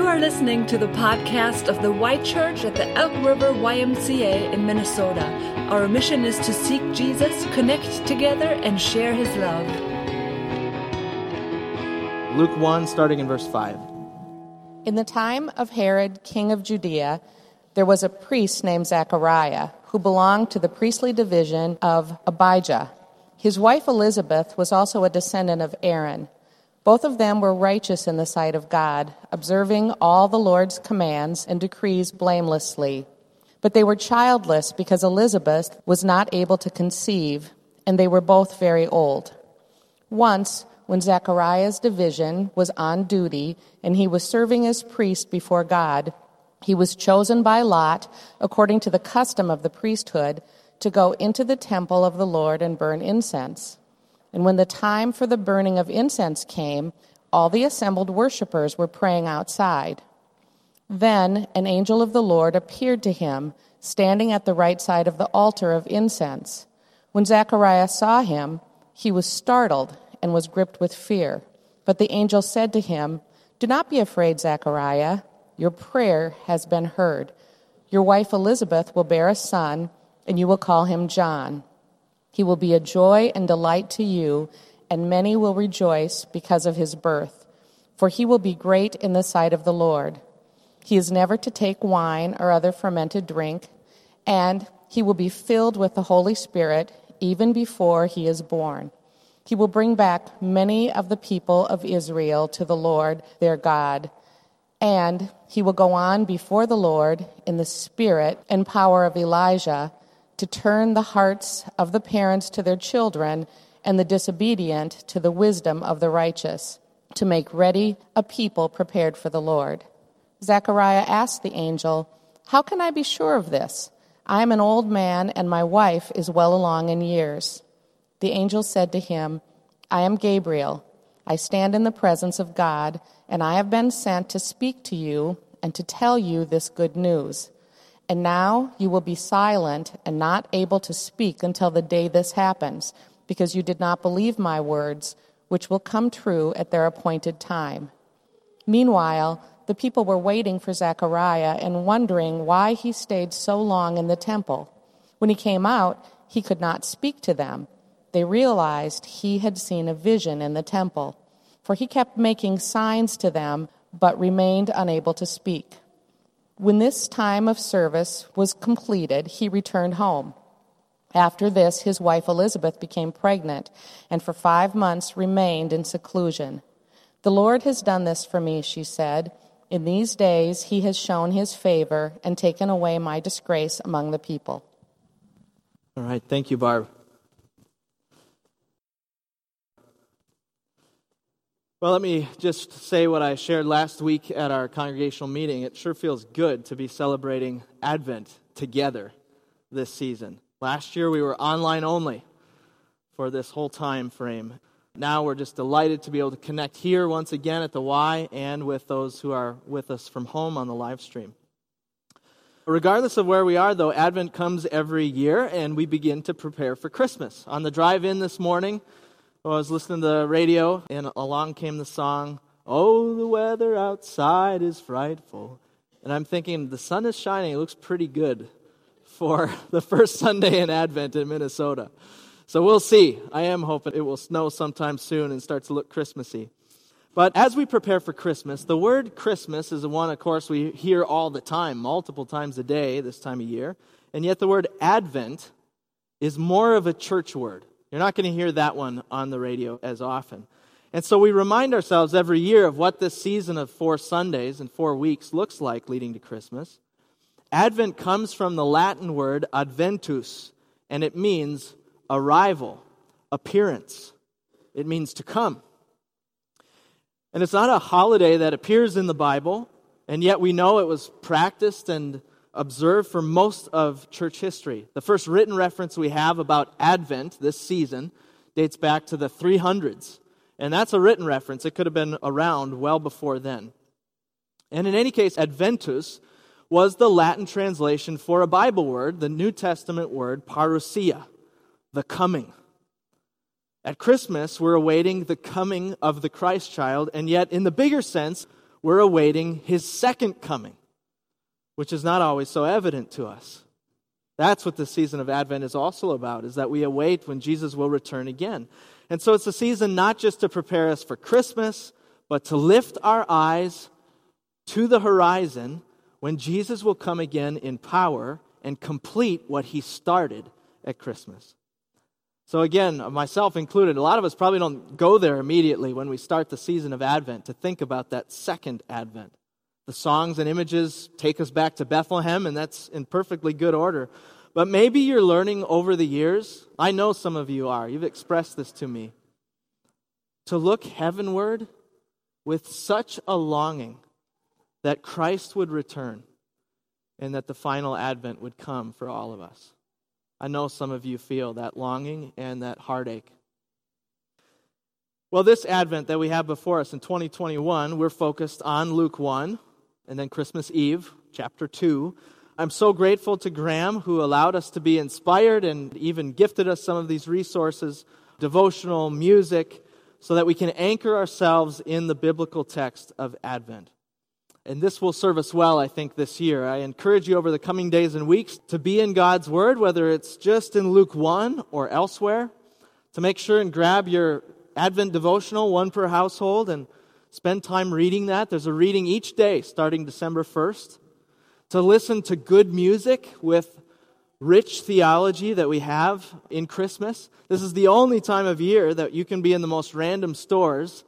You are listening to the podcast of the Y Church at the Elk River YMCA in Minnesota. Our mission is to seek Jesus, connect together, and share his love. Luke 1, starting in verse 5. In the time of Herod, king of Judea, there was a priest named Zechariah who belonged to the priestly division of Abijah. His wife Elizabeth was also a descendant of Aaron. Both of them were righteous in the sight of God, observing all the Lord's commands and decrees blamelessly. But they were childless because Elizabeth was not able to conceive, and they were both very old. Once, when Zechariah's division was on duty and he was serving as priest before God, he was chosen by Lot, according to the custom of the priesthood, to go into the temple of the Lord and burn incense. And when the time for the burning of incense came, all the assembled worshippers were praying outside. Then an angel of the Lord appeared to him, standing at the right side of the altar of incense. When Zechariah saw him, he was startled and was gripped with fear. But the angel said to him, Do not be afraid, Zechariah. Your prayer has been heard. Your wife Elizabeth will bear a son, and you will call him John. He will be a joy and delight to you, and many will rejoice because of his birth, for he will be great in the sight of the Lord. He is never to take wine or other fermented drink, and he will be filled with the Holy Spirit even before he is born. He will bring back many of the people of Israel to the Lord their God, and he will go on before the Lord in the spirit and power of Elijah to turn the hearts of the parents to their children and the disobedient to the wisdom of the righteous, to make ready a people prepared for the Lord. Zechariah asked the angel, How can I be sure of this? I am an old man, and my wife is well along in years. The angel said to him, I am Gabriel. I stand in the presence of God, and I have been sent to speak to you and to tell you this good news. And now you will be silent and not able to speak until the day this happens, because you did not believe my words, which will come true at their appointed time. Meanwhile, the people were waiting for Zechariah and wondering why he stayed so long in the temple. When he came out, he could not speak to them. They realized he had seen a vision in the temple, for he kept making signs to them, but remained unable to speak. When this time of service was completed, he returned home. After this, his wife Elizabeth became pregnant and for five months remained in seclusion. The Lord has done this for me, she said. In these days, he has shown his favor and taken away my disgrace among the people. All right. Thank you, Barb. Well, let me just say what I shared last week at our congregational meeting. It sure feels good to be celebrating Advent together this season. Last year we were online only for this whole time frame. Now we're just delighted to be able to connect here once again at the Y and with those who are with us from home on the live stream. Regardless of where we are, though, Advent comes every year and we begin to prepare for Christmas. On the drive in this morning, I was listening to the radio, and along came the song, Oh, the weather outside is frightful. And I'm thinking, the sun is shining. It looks pretty good for the first Sunday in Advent in Minnesota. So we'll see. I am hoping it will snow sometime soon and start to look Christmassy. But as we prepare for Christmas, the word Christmas is the one, of course, we hear all the time, multiple times a day this time of year. And yet the word Advent is more of a church word. You're not going to hear that one on the radio as often. And so we remind ourselves every year of what this season of four Sundays and four weeks looks like leading to Christmas. Advent comes from the Latin word adventus, and it means arrival, appearance. It means to come. And it's not a holiday that appears in the Bible, and yet we know it was practiced and observed for most of church history. The first written reference we have about Advent this season dates back to the 300s. And that's a written reference. It could have been around well before then. And in any case, Adventus was the Latin translation for a Bible word, the New Testament word parousia, the coming. At Christmas, we're awaiting the coming of the Christ child, and yet, in the bigger sense, we're awaiting his second coming, which is not always so evident to us. That's what the season of Advent is also about, is that we await when Jesus will return again. And so it's a season not just to prepare us for Christmas, but to lift our eyes to the horizon when Jesus will come again in power and complete what he started at Christmas. So, again, myself included, a lot of us probably don't go there immediately when we start the season of Advent to think about that second Advent. The songs and images take us back to Bethlehem, and that's in perfectly good order. But maybe you're learning over the years, I know some of you are, you've expressed this to me, to look heavenward with such a longing that Christ would return and that the final advent would come for all of us. I know some of you feel that longing and that heartache. Well, this Advent that we have before us in 2021, we're focused on Luke 1 and then Christmas Eve, chapter 2. I'm so grateful to Graham, who allowed us to be inspired and even gifted us some of these resources, devotional, music, so that we can anchor ourselves in the biblical text of Advent. And this will serve us well, I think, this year. I encourage you over the coming days and weeks to be in God's Word, whether it's just in Luke 1 or elsewhere, to make sure and grab your Advent devotional, one per household, and spend time reading that. There's a reading each day starting December 1st. To listen to good music with rich theology that we have in Christmas. This is the only time of year that you can be in the most random stores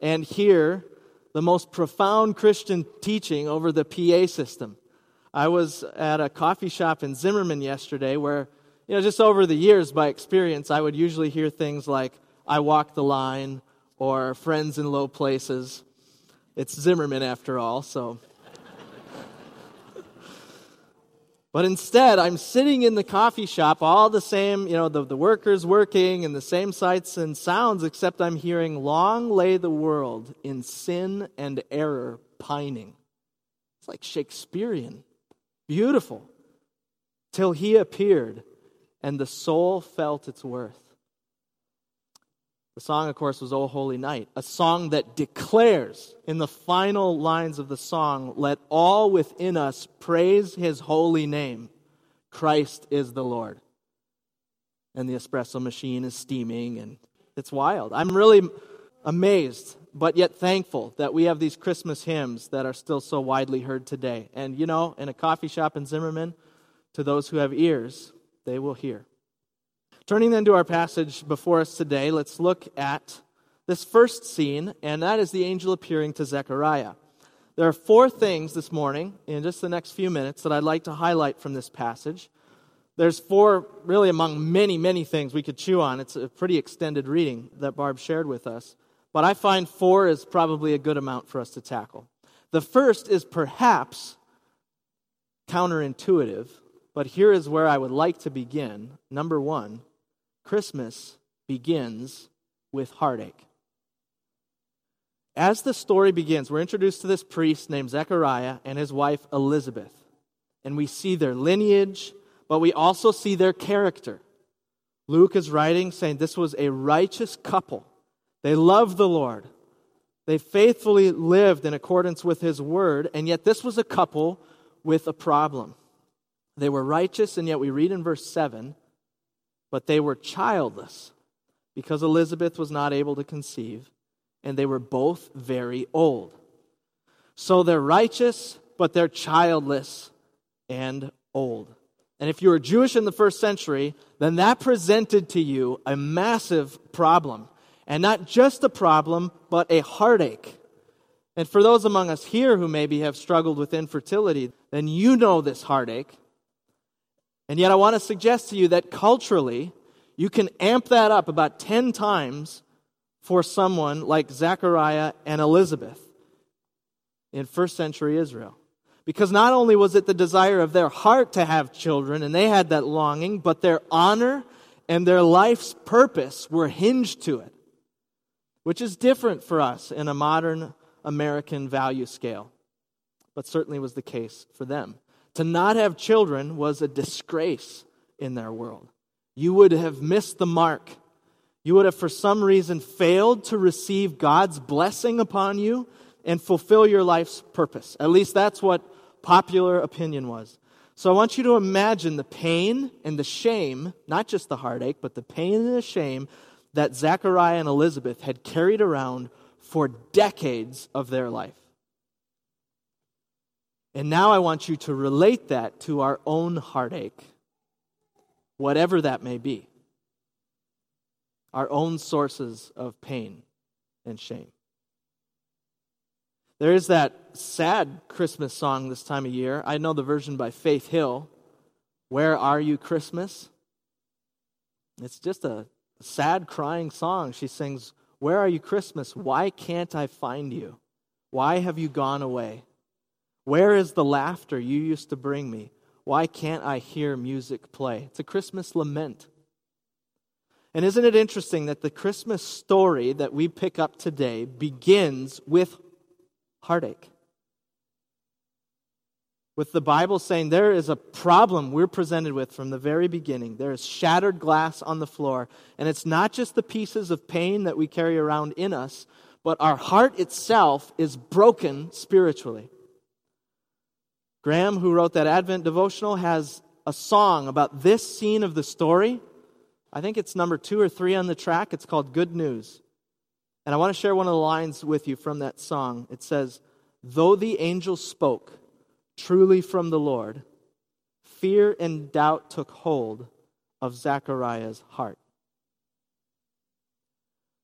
and hear the most profound Christian teaching over the PA system. I was at a coffee shop in Zimmerman yesterday where, you know, just over the years by experience, I would usually hear things like, I walk the line, or friends in low places. It's Zimmerman after all, so But instead, I'm sitting in the coffee shop, all the same, you know, the, the workers working and the same sights and sounds, except I'm hearing, Long lay the world in sin and error pining. It's like Shakespearean. Beautiful. Till he appeared and the soul felt its worth. The song, of course, was O Holy Night, a song that declares in the final lines of the song, Let all within us praise his holy name. Christ is the Lord. And the espresso machine is steaming, and it's wild. I'm really amazed, but yet thankful that we have these Christmas hymns that are still so widely heard today. And you know, in a coffee shop in Zimmerman, to those who have ears, they will hear. Turning then to our passage before us today, let's look at this first scene, and that is the angel appearing to Zechariah. There are four things this morning, in just the next few minutes, that I'd like to highlight from this passage. There's four, really, among many, many things we could chew on. It's a pretty extended reading that Barb shared with us. But I find four is probably a good amount for us to tackle. The first is perhaps counterintuitive, but here is where I would like to begin. Number one, Christmas begins with heartache. As the story begins, we're introduced to this priest named Zechariah and his wife Elizabeth. And we see their lineage, but we also see their character. Luke is writing saying this was a righteous couple. They loved the Lord. They faithfully lived in accordance with his word, and yet this was a couple with a problem. They were righteous, and yet we read in verse 7 but they were childless because Elizabeth was not able to conceive, and they were both very old. So they're righteous, but they're childless and old. And if you were Jewish in the first century, then that presented to you a massive problem. And not just a problem, but a heartache. And for those among us here who maybe have struggled with infertility, then you know this heartache. And yet, I want to suggest to you that culturally, you can amp that up about 10 times for someone like Zechariah and Elizabeth in first century Israel. Because not only was it the desire of their heart to have children, and they had that longing, but their honor and their life's purpose were hinged to it, which is different for us in a modern American value scale, but certainly was the case for them. To not have children was a disgrace in their world. You would have missed the mark. You would have, for some reason, failed to receive God's blessing upon you and fulfill your life's purpose. At least that's what popular opinion was. So I want you to imagine the pain and the shame, not just the heartache, but the pain and the shame that Zechariah and Elizabeth had carried around for decades of their life. And now I want you to relate that to our own heartache, whatever that may be, our own sources of pain and shame. There is that sad Christmas song this time of year. I know the version by Faith Hill, Where Are You Christmas? It's just a sad crying song. She sings, Where are you Christmas? Why can't I find you? Why have you gone away? Where is the laughter you used to bring me? Why can't I hear music play? It's a Christmas lament. And isn't it interesting that the Christmas story that we pick up today begins with heartache? With the Bible saying there is a problem we're presented with from the very beginning. There is shattered glass on the floor. And it's not just the pieces of pain that we carry around in us, but our heart itself is broken spiritually. Graham, who wrote that Advent devotional, has a song about this scene of the story. I think it's number two or three on the track. It's called Good News. And I want to share one of the lines with you from that song. It says, Though the angel spoke truly from the Lord, fear and doubt took hold of Zechariah's heart.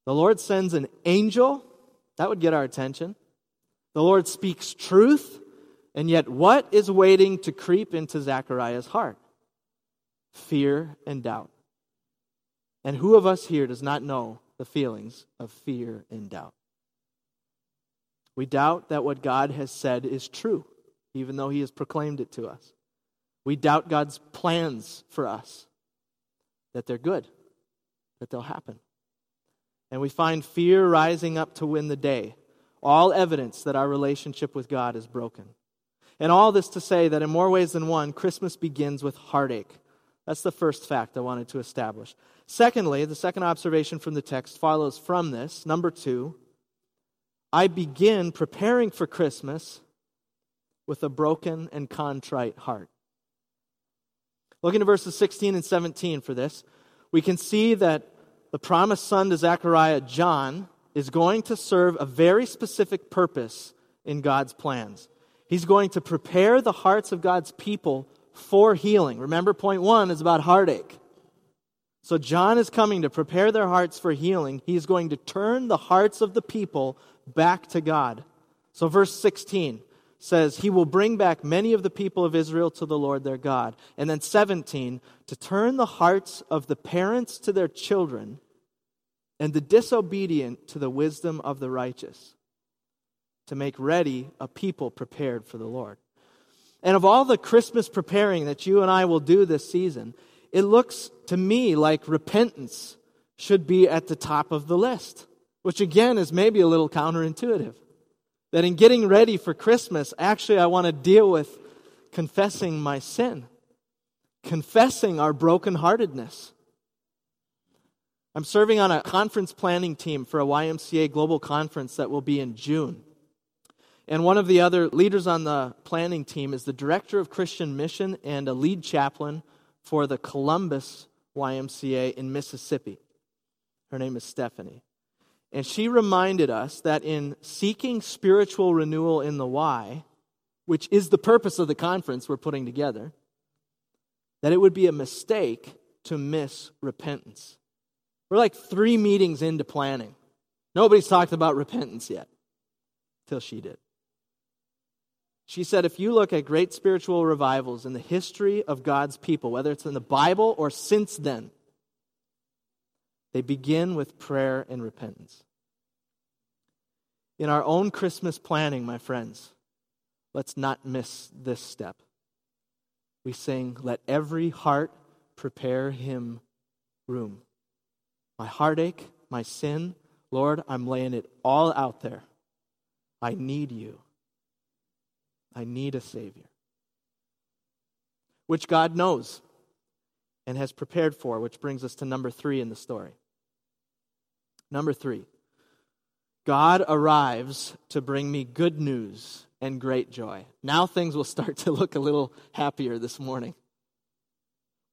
The Lord sends an angel, that would get our attention. The Lord speaks truth, and yet, what is waiting to creep into Zechariah's heart? Fear and doubt. And who of us here does not know the feelings of fear and doubt? We doubt that what God has said is true, even though He has proclaimed it to us. We doubt God's plans for us, that they're good, that they'll happen. And we find fear rising up to win the day, all evidence that our relationship with God is broken. And all this to say that in more ways than one, Christmas begins with heartache. That's the first fact I wanted to establish. Secondly, the second observation from the text follows from this. Number two, I begin preparing for Christmas with a broken and contrite heart. Looking at verses 16 and 17 for this, we can see that the promised son to Zechariah, John, is going to serve a very specific purpose in God's plans. He's going to prepare the hearts of God's people for healing. Remember, point one is about heartache. So, John is coming to prepare their hearts for healing. He's going to turn the hearts of the people back to God. So, verse 16 says, He will bring back many of the people of Israel to the Lord their God. And then 17, to turn the hearts of the parents to their children and the disobedient to the wisdom of the righteous to make ready a people prepared for the Lord. And of all the Christmas preparing that you and I will do this season, it looks to me like repentance should be at the top of the list, which again is maybe a little counterintuitive. That in getting ready for Christmas, actually, I want to deal with confessing my sin, confessing our brokenheartedness. I'm serving on a conference planning team for a YMCA global conference that will be in June. And one of the other leaders on the planning team is the director of Christian mission and a lead chaplain for the Columbus YMCA in Mississippi. Her name is Stephanie. And she reminded us that in seeking spiritual renewal in the Y, which is the purpose of the conference we're putting together, that it would be a mistake to miss repentance. We're like three meetings into planning. Nobody's talked about repentance yet, till she did. She said, if you look at great spiritual revivals in the history of God's people, whether it's in the Bible or since then, they begin with prayer and repentance. In our own Christmas planning, my friends, let's not miss this step. We sing, Let every heart prepare him room. My heartache, my sin, Lord, I'm laying it all out there. I need you. I need a Savior. Which God knows and has prepared for, which brings us to number three in the story. Number three God arrives to bring me good news and great joy. Now things will start to look a little happier this morning.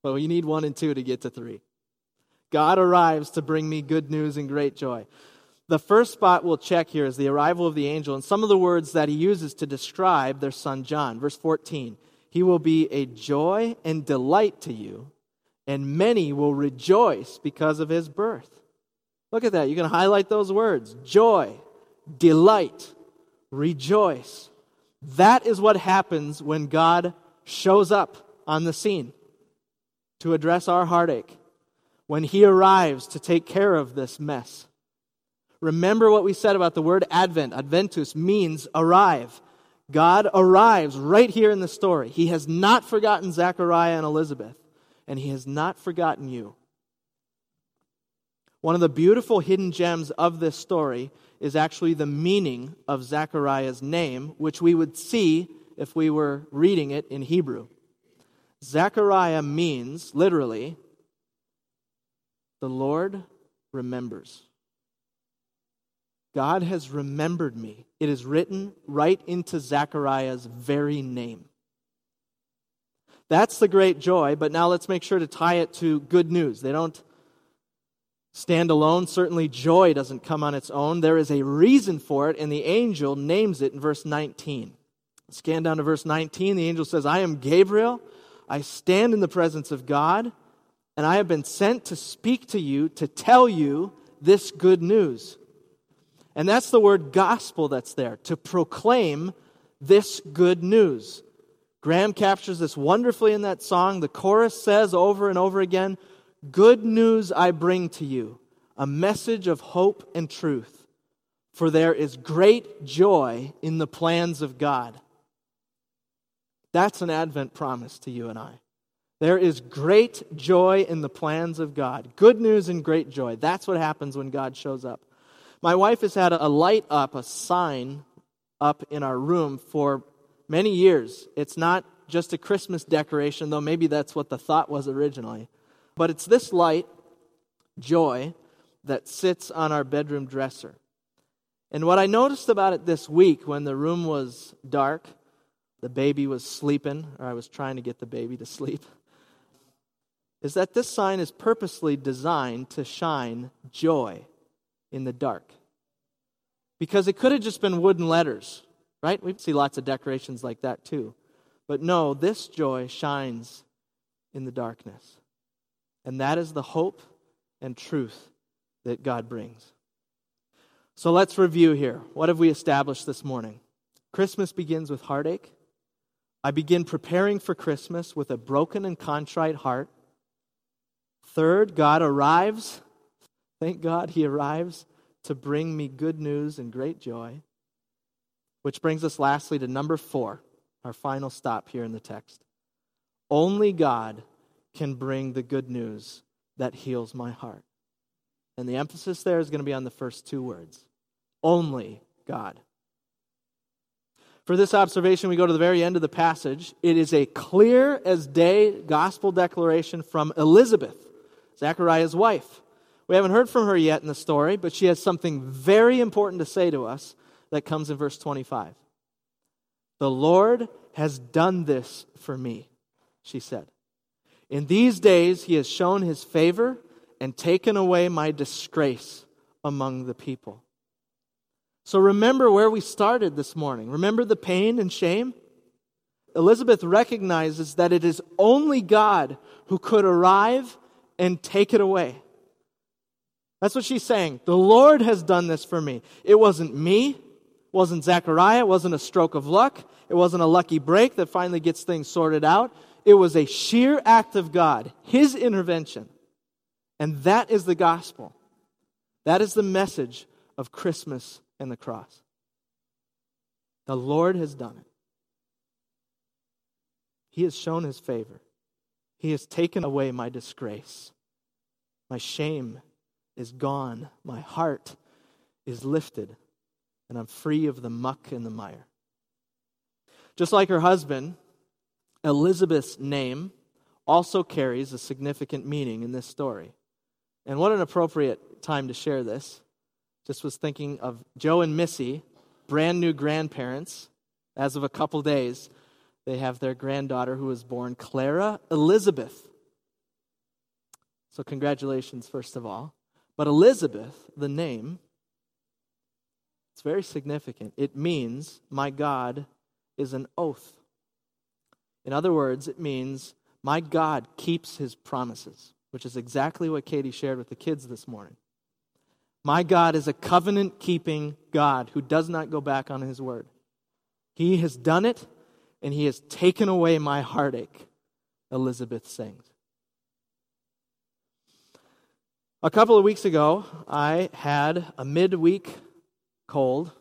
But you need one and two to get to three. God arrives to bring me good news and great joy. The first spot we'll check here is the arrival of the angel and some of the words that he uses to describe their son John. Verse 14 He will be a joy and delight to you, and many will rejoice because of his birth. Look at that. You can highlight those words joy, delight, rejoice. That is what happens when God shows up on the scene to address our heartache, when He arrives to take care of this mess. Remember what we said about the word Advent. Adventus means arrive. God arrives right here in the story. He has not forgotten Zechariah and Elizabeth, and He has not forgotten you. One of the beautiful hidden gems of this story is actually the meaning of Zechariah's name, which we would see if we were reading it in Hebrew. Zechariah means, literally, the Lord remembers. God has remembered me. It is written right into Zechariah's very name. That's the great joy, but now let's make sure to tie it to good news. They don't stand alone. Certainly, joy doesn't come on its own. There is a reason for it, and the angel names it in verse 19. Scan down to verse 19. The angel says, I am Gabriel. I stand in the presence of God, and I have been sent to speak to you, to tell you this good news. And that's the word gospel that's there, to proclaim this good news. Graham captures this wonderfully in that song. The chorus says over and over again, Good news I bring to you, a message of hope and truth. For there is great joy in the plans of God. That's an Advent promise to you and I. There is great joy in the plans of God. Good news and great joy. That's what happens when God shows up. My wife has had a light up, a sign up in our room for many years. It's not just a Christmas decoration, though maybe that's what the thought was originally. But it's this light, joy, that sits on our bedroom dresser. And what I noticed about it this week when the room was dark, the baby was sleeping, or I was trying to get the baby to sleep, is that this sign is purposely designed to shine joy in the dark. Because it could have just been wooden letters, right? We see lots of decorations like that too. But no, this joy shines in the darkness. And that is the hope and truth that God brings. So let's review here. What have we established this morning? Christmas begins with heartache. I begin preparing for Christmas with a broken and contrite heart. Third, God arrives. Thank God he arrives to bring me good news and great joy. Which brings us lastly to number four, our final stop here in the text. Only God can bring the good news that heals my heart. And the emphasis there is going to be on the first two words only God. For this observation, we go to the very end of the passage. It is a clear as day gospel declaration from Elizabeth, Zechariah's wife. We haven't heard from her yet in the story, but she has something very important to say to us that comes in verse 25. The Lord has done this for me, she said. In these days, he has shown his favor and taken away my disgrace among the people. So remember where we started this morning. Remember the pain and shame? Elizabeth recognizes that it is only God who could arrive and take it away. That's what she's saying. The Lord has done this for me. It wasn't me, it wasn't Zechariah, it wasn't a stroke of luck, it wasn't a lucky break that finally gets things sorted out. It was a sheer act of God, His intervention. And that is the gospel. That is the message of Christmas and the cross. The Lord has done it. He has shown His favor. He has taken away my disgrace. My shame is gone. My heart is lifted. And I'm free of the muck and the mire. Just like her husband, Elizabeth's name also carries a significant meaning in this story. And what an appropriate time to share this. Just was thinking of Joe and Missy, brand new grandparents. As of a couple days, they have their granddaughter who was born, Clara Elizabeth. So, congratulations, first of all. But Elizabeth, the name, it's very significant. It means, my God is an oath. In other words, it means, my God keeps his promises, which is exactly what Katie shared with the kids this morning. My God is a covenant keeping God who does not go back on his word. He has done it, and he has taken away my heartache, Elizabeth sings. A couple of weeks ago, I had a midweek cold.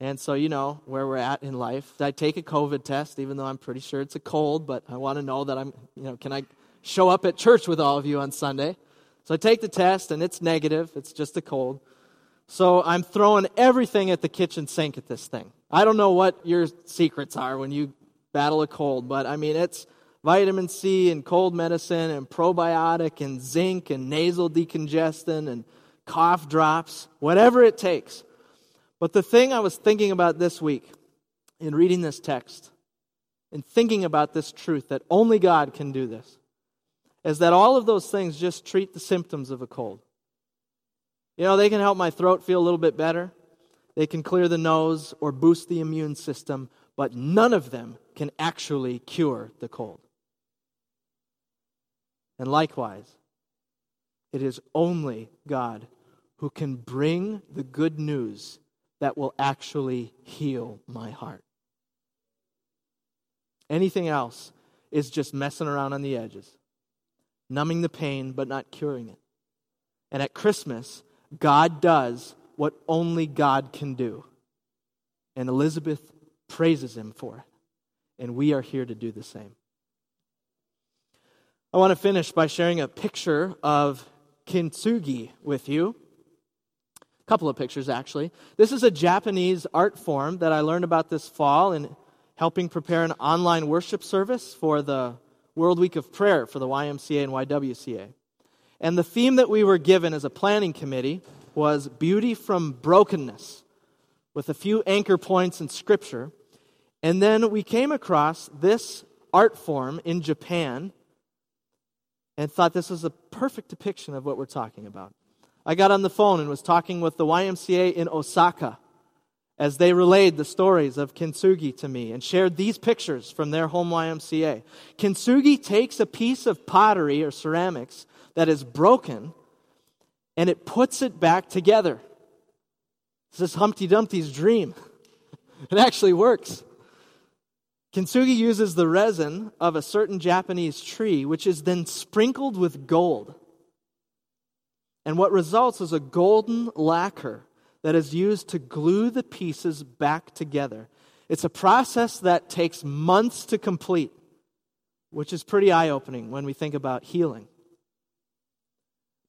And so, you know where we're at in life. I take a COVID test, even though I'm pretty sure it's a cold, but I want to know that I'm, you know, can I show up at church with all of you on Sunday? So I take the test, and it's negative. It's just a cold. So I'm throwing everything at the kitchen sink at this thing. I don't know what your secrets are when you battle a cold, but I mean, it's vitamin C and cold medicine and probiotic and zinc and nasal decongestant and cough drops, whatever it takes. But the thing I was thinking about this week in reading this text and thinking about this truth that only God can do this is that all of those things just treat the symptoms of a cold. You know, they can help my throat feel a little bit better, they can clear the nose or boost the immune system, but none of them can actually cure the cold. And likewise, it is only God who can bring the good news that will actually heal my heart. Anything else is just messing around on the edges, numbing the pain but not curing it. And at Christmas, God does what only God can do. And Elizabeth praises him for it. And we are here to do the same. I want to finish by sharing a picture of kintsugi with you. A couple of pictures, actually. This is a Japanese art form that I learned about this fall in helping prepare an online worship service for the World Week of Prayer for the YMCA and YWCA. And the theme that we were given as a planning committee was beauty from brokenness, with a few anchor points in Scripture. And then we came across this art form in Japan and thought this was a perfect depiction of what we're talking about. I got on the phone and was talking with the YMCA in Osaka as they relayed the stories of kintsugi to me and shared these pictures from their home YMCA. Kintsugi takes a piece of pottery or ceramics that is broken and it puts it back together. This is Humpty Dumpty's dream. It actually works. Kintsugi uses the resin of a certain Japanese tree, which is then sprinkled with gold. And what results is a golden lacquer that is used to glue the pieces back together. It's a process that takes months to complete, which is pretty eye opening when we think about healing.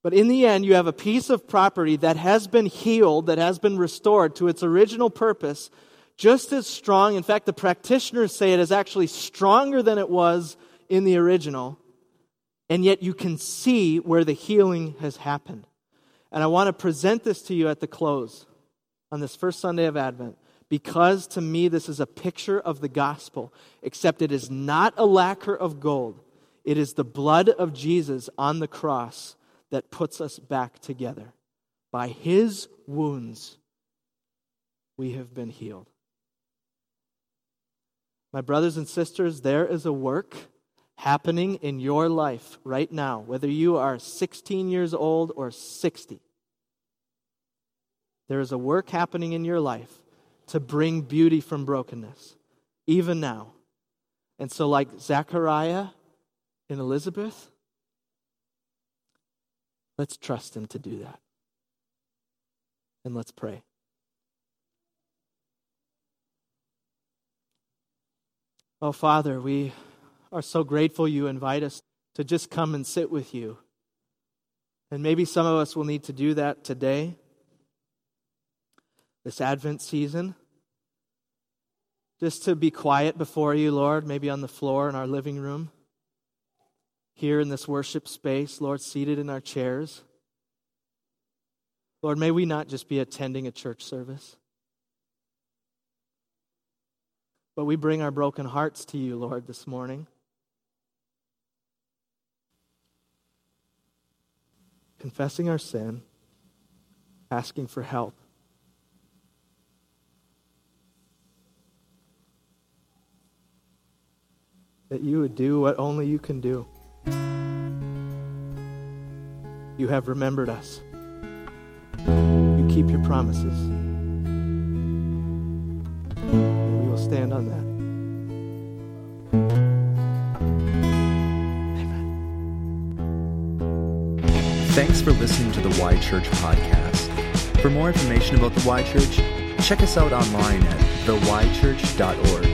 But in the end, you have a piece of property that has been healed, that has been restored to its original purpose, just as strong. In fact, the practitioners say it is actually stronger than it was in the original. And yet you can see where the healing has happened. And I want to present this to you at the close on this first Sunday of Advent because to me this is a picture of the gospel, except it is not a lacquer of gold. It is the blood of Jesus on the cross that puts us back together. By his wounds, we have been healed. My brothers and sisters, there is a work happening in your life right now, whether you are 16 years old or 60. There is a work happening in your life to bring beauty from brokenness, even now. And so, like Zechariah and Elizabeth, Let's trust Him to do that. And let's pray. Oh, Father, we are so grateful you invite us to just come and sit with you. And maybe some of us will need to do that today, this Advent season. Just to be quiet before you, Lord, maybe on the floor in our living room here in this worship space, Lord, seated in our chairs. Lord, may we not just be attending a church service, but we bring our broken hearts to you, Lord, this morning. Confessing our sin, asking for help. That you would do what only you can do. You have remembered us. You keep your promises. Stand on that. Thanks for listening to the Y Church podcast. For more information about the Y Church, check us out online at theychurch.org.